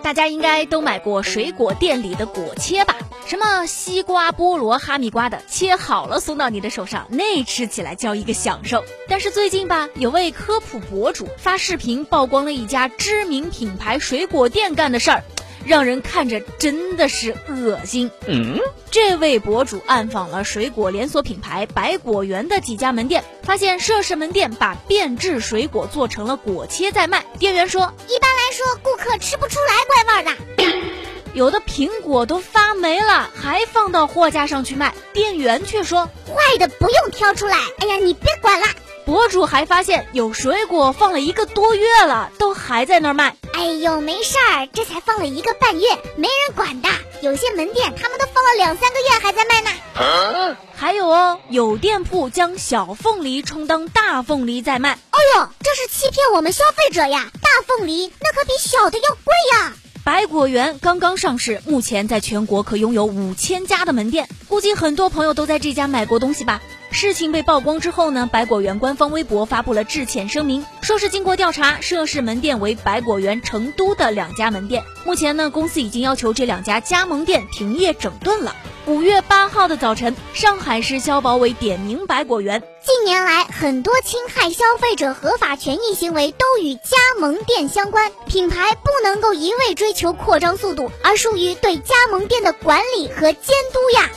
大家应该都买过水果店里的果切吧？什么西瓜、菠萝、哈密瓜的，切好了送到你的手上，那吃起来叫一个享受。但是最近吧，有位科普博主发视频曝光了一家知名品牌水果店干的事儿。让人看着真的是恶心。嗯，这位博主暗访了水果连锁品牌百果园的几家门店，发现涉事门店把变质水果做成了果切在卖。店员说，一般说顾客吃不出来怪味的，有的苹果都发霉了，还放到货架上去卖。店员却说，坏的不用挑出来。哎呀，你别管了。博主还发现有水果放了一个多月了，都还在那儿卖。哎呦，没事儿，这才放了一个半月，没人管的。有些门店他们都放了两三个月还在卖呢。还有哦，有店铺将小凤梨充当大凤梨在卖。哎呦，这是欺骗我们消费者呀！大凤梨那可比小的要贵呀。百果园刚刚上市，目前在全国可拥有五千家的门店，估计很多朋友都在这家买过东西吧。事情被曝光之后呢，百果园官方微博发布了致歉声明，说是经过调查，涉事门店为百果园成都的两家门店。目前呢，公司已经要求这两家加盟店停业整顿了。五月八号的早晨，上海市消保委点名百果园。近年来，很多侵害消费者合法权益行为都与加盟店相关，品牌不能够一味追求扩张速度，而疏于对加盟店的管理和监督呀。